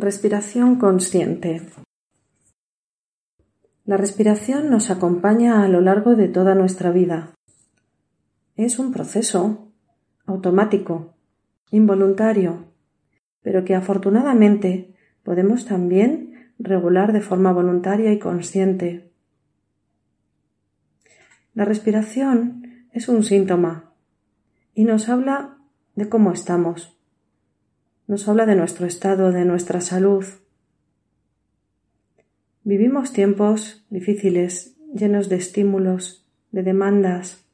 Respiración consciente. La respiración nos acompaña a lo largo de toda nuestra vida. Es un proceso automático, involuntario, pero que afortunadamente podemos también regular de forma voluntaria y consciente. La respiración es un síntoma y nos habla de cómo estamos nos habla de nuestro estado, de nuestra salud. Vivimos tiempos difíciles, llenos de estímulos, de demandas.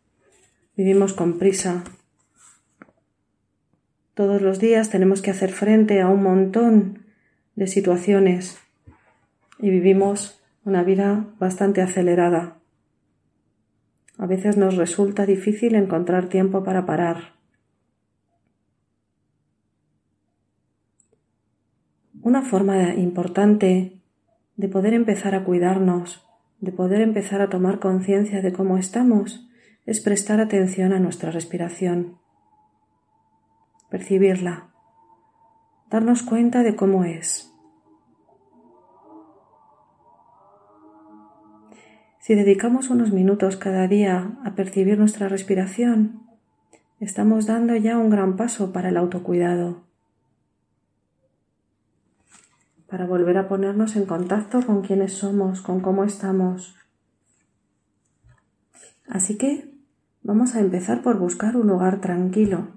Vivimos con prisa. Todos los días tenemos que hacer frente a un montón de situaciones y vivimos una vida bastante acelerada. A veces nos resulta difícil encontrar tiempo para parar. Una forma importante de poder empezar a cuidarnos, de poder empezar a tomar conciencia de cómo estamos, es prestar atención a nuestra respiración, percibirla, darnos cuenta de cómo es. Si dedicamos unos minutos cada día a percibir nuestra respiración, estamos dando ya un gran paso para el autocuidado para volver a ponernos en contacto con quiénes somos, con cómo estamos. Así que vamos a empezar por buscar un lugar tranquilo.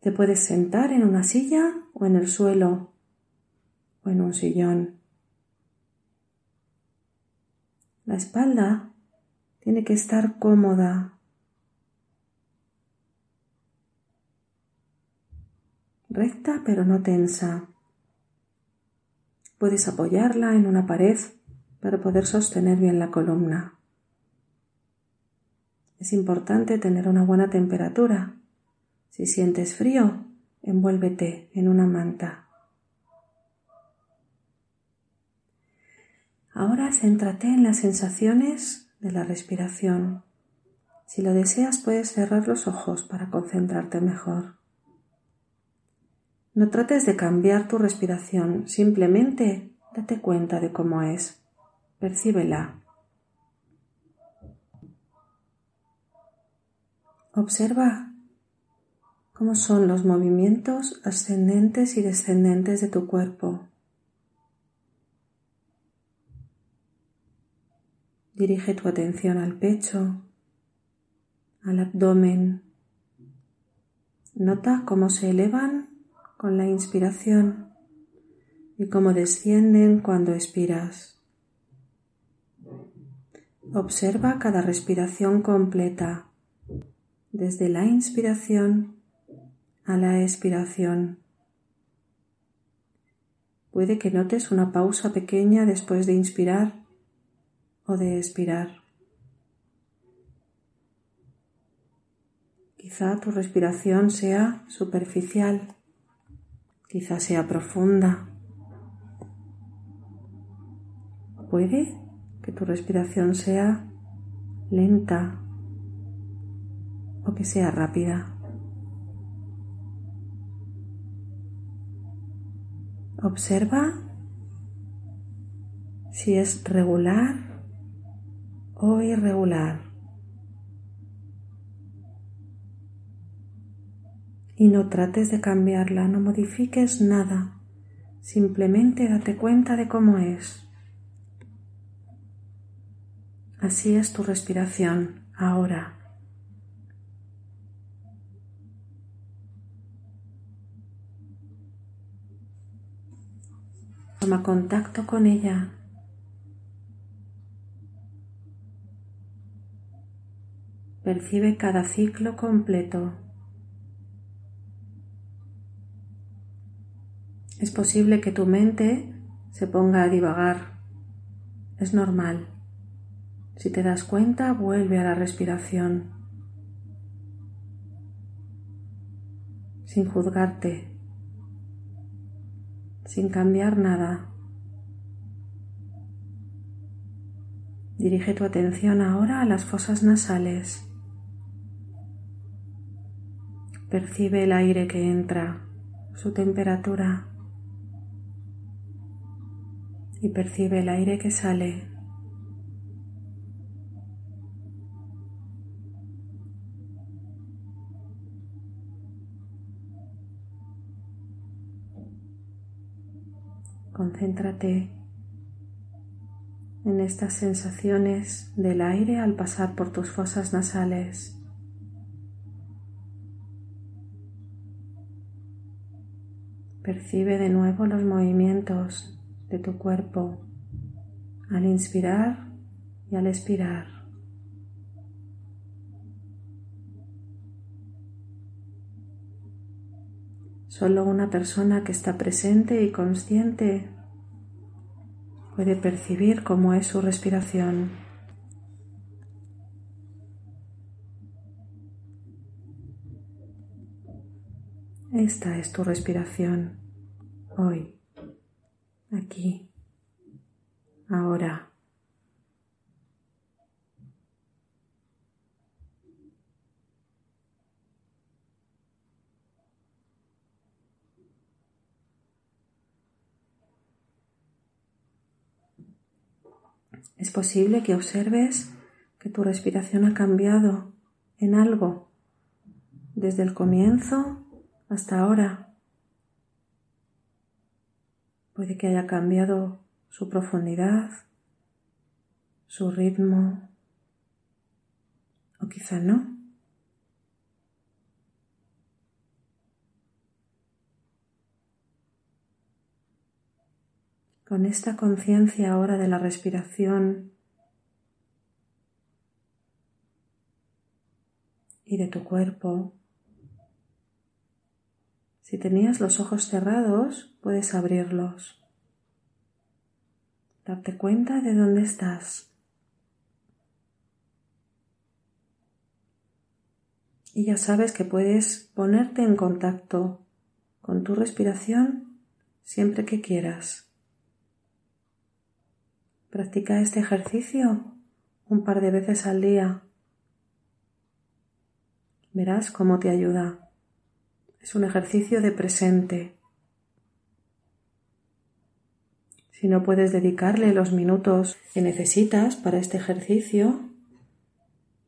Te puedes sentar en una silla o en el suelo o en un sillón. La espalda tiene que estar cómoda, recta pero no tensa. Puedes apoyarla en una pared para poder sostener bien la columna. Es importante tener una buena temperatura. Si sientes frío, envuélvete en una manta. Ahora céntrate en las sensaciones de la respiración. Si lo deseas puedes cerrar los ojos para concentrarte mejor. No trates de cambiar tu respiración, simplemente date cuenta de cómo es. Percíbela. Observa cómo son los movimientos ascendentes y descendentes de tu cuerpo. Dirige tu atención al pecho, al abdomen. Nota cómo se elevan con la inspiración y cómo descienden cuando expiras. Observa cada respiración completa, desde la inspiración a la expiración. Puede que notes una pausa pequeña después de inspirar o de expirar. Quizá tu respiración sea superficial quizás sea profunda. Puede que tu respiración sea lenta o que sea rápida. Observa si es regular o irregular. Y no trates de cambiarla, no modifiques nada, simplemente date cuenta de cómo es. Así es tu respiración ahora. Toma contacto con ella. Percibe cada ciclo completo. Es posible que tu mente se ponga a divagar. Es normal. Si te das cuenta, vuelve a la respiración. Sin juzgarte. Sin cambiar nada. Dirige tu atención ahora a las fosas nasales. Percibe el aire que entra, su temperatura y percibe el aire que sale. Concéntrate en estas sensaciones del aire al pasar por tus fosas nasales. Percibe de nuevo los movimientos de tu cuerpo al inspirar y al expirar. Solo una persona que está presente y consciente puede percibir cómo es su respiración. Esta es tu respiración hoy aquí, ahora. Es posible que observes que tu respiración ha cambiado en algo desde el comienzo hasta ahora. Puede que haya cambiado su profundidad, su ritmo, o quizá no. Con esta conciencia ahora de la respiración y de tu cuerpo, si tenías los ojos cerrados, puedes abrirlos. Darte cuenta de dónde estás. Y ya sabes que puedes ponerte en contacto con tu respiración siempre que quieras. Practica este ejercicio un par de veces al día. Verás cómo te ayuda. Es un ejercicio de presente. Si no puedes dedicarle los minutos que necesitas para este ejercicio,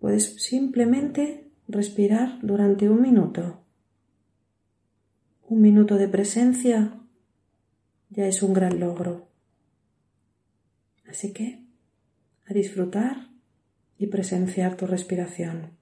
puedes simplemente respirar durante un minuto. Un minuto de presencia ya es un gran logro. Así que a disfrutar y presenciar tu respiración.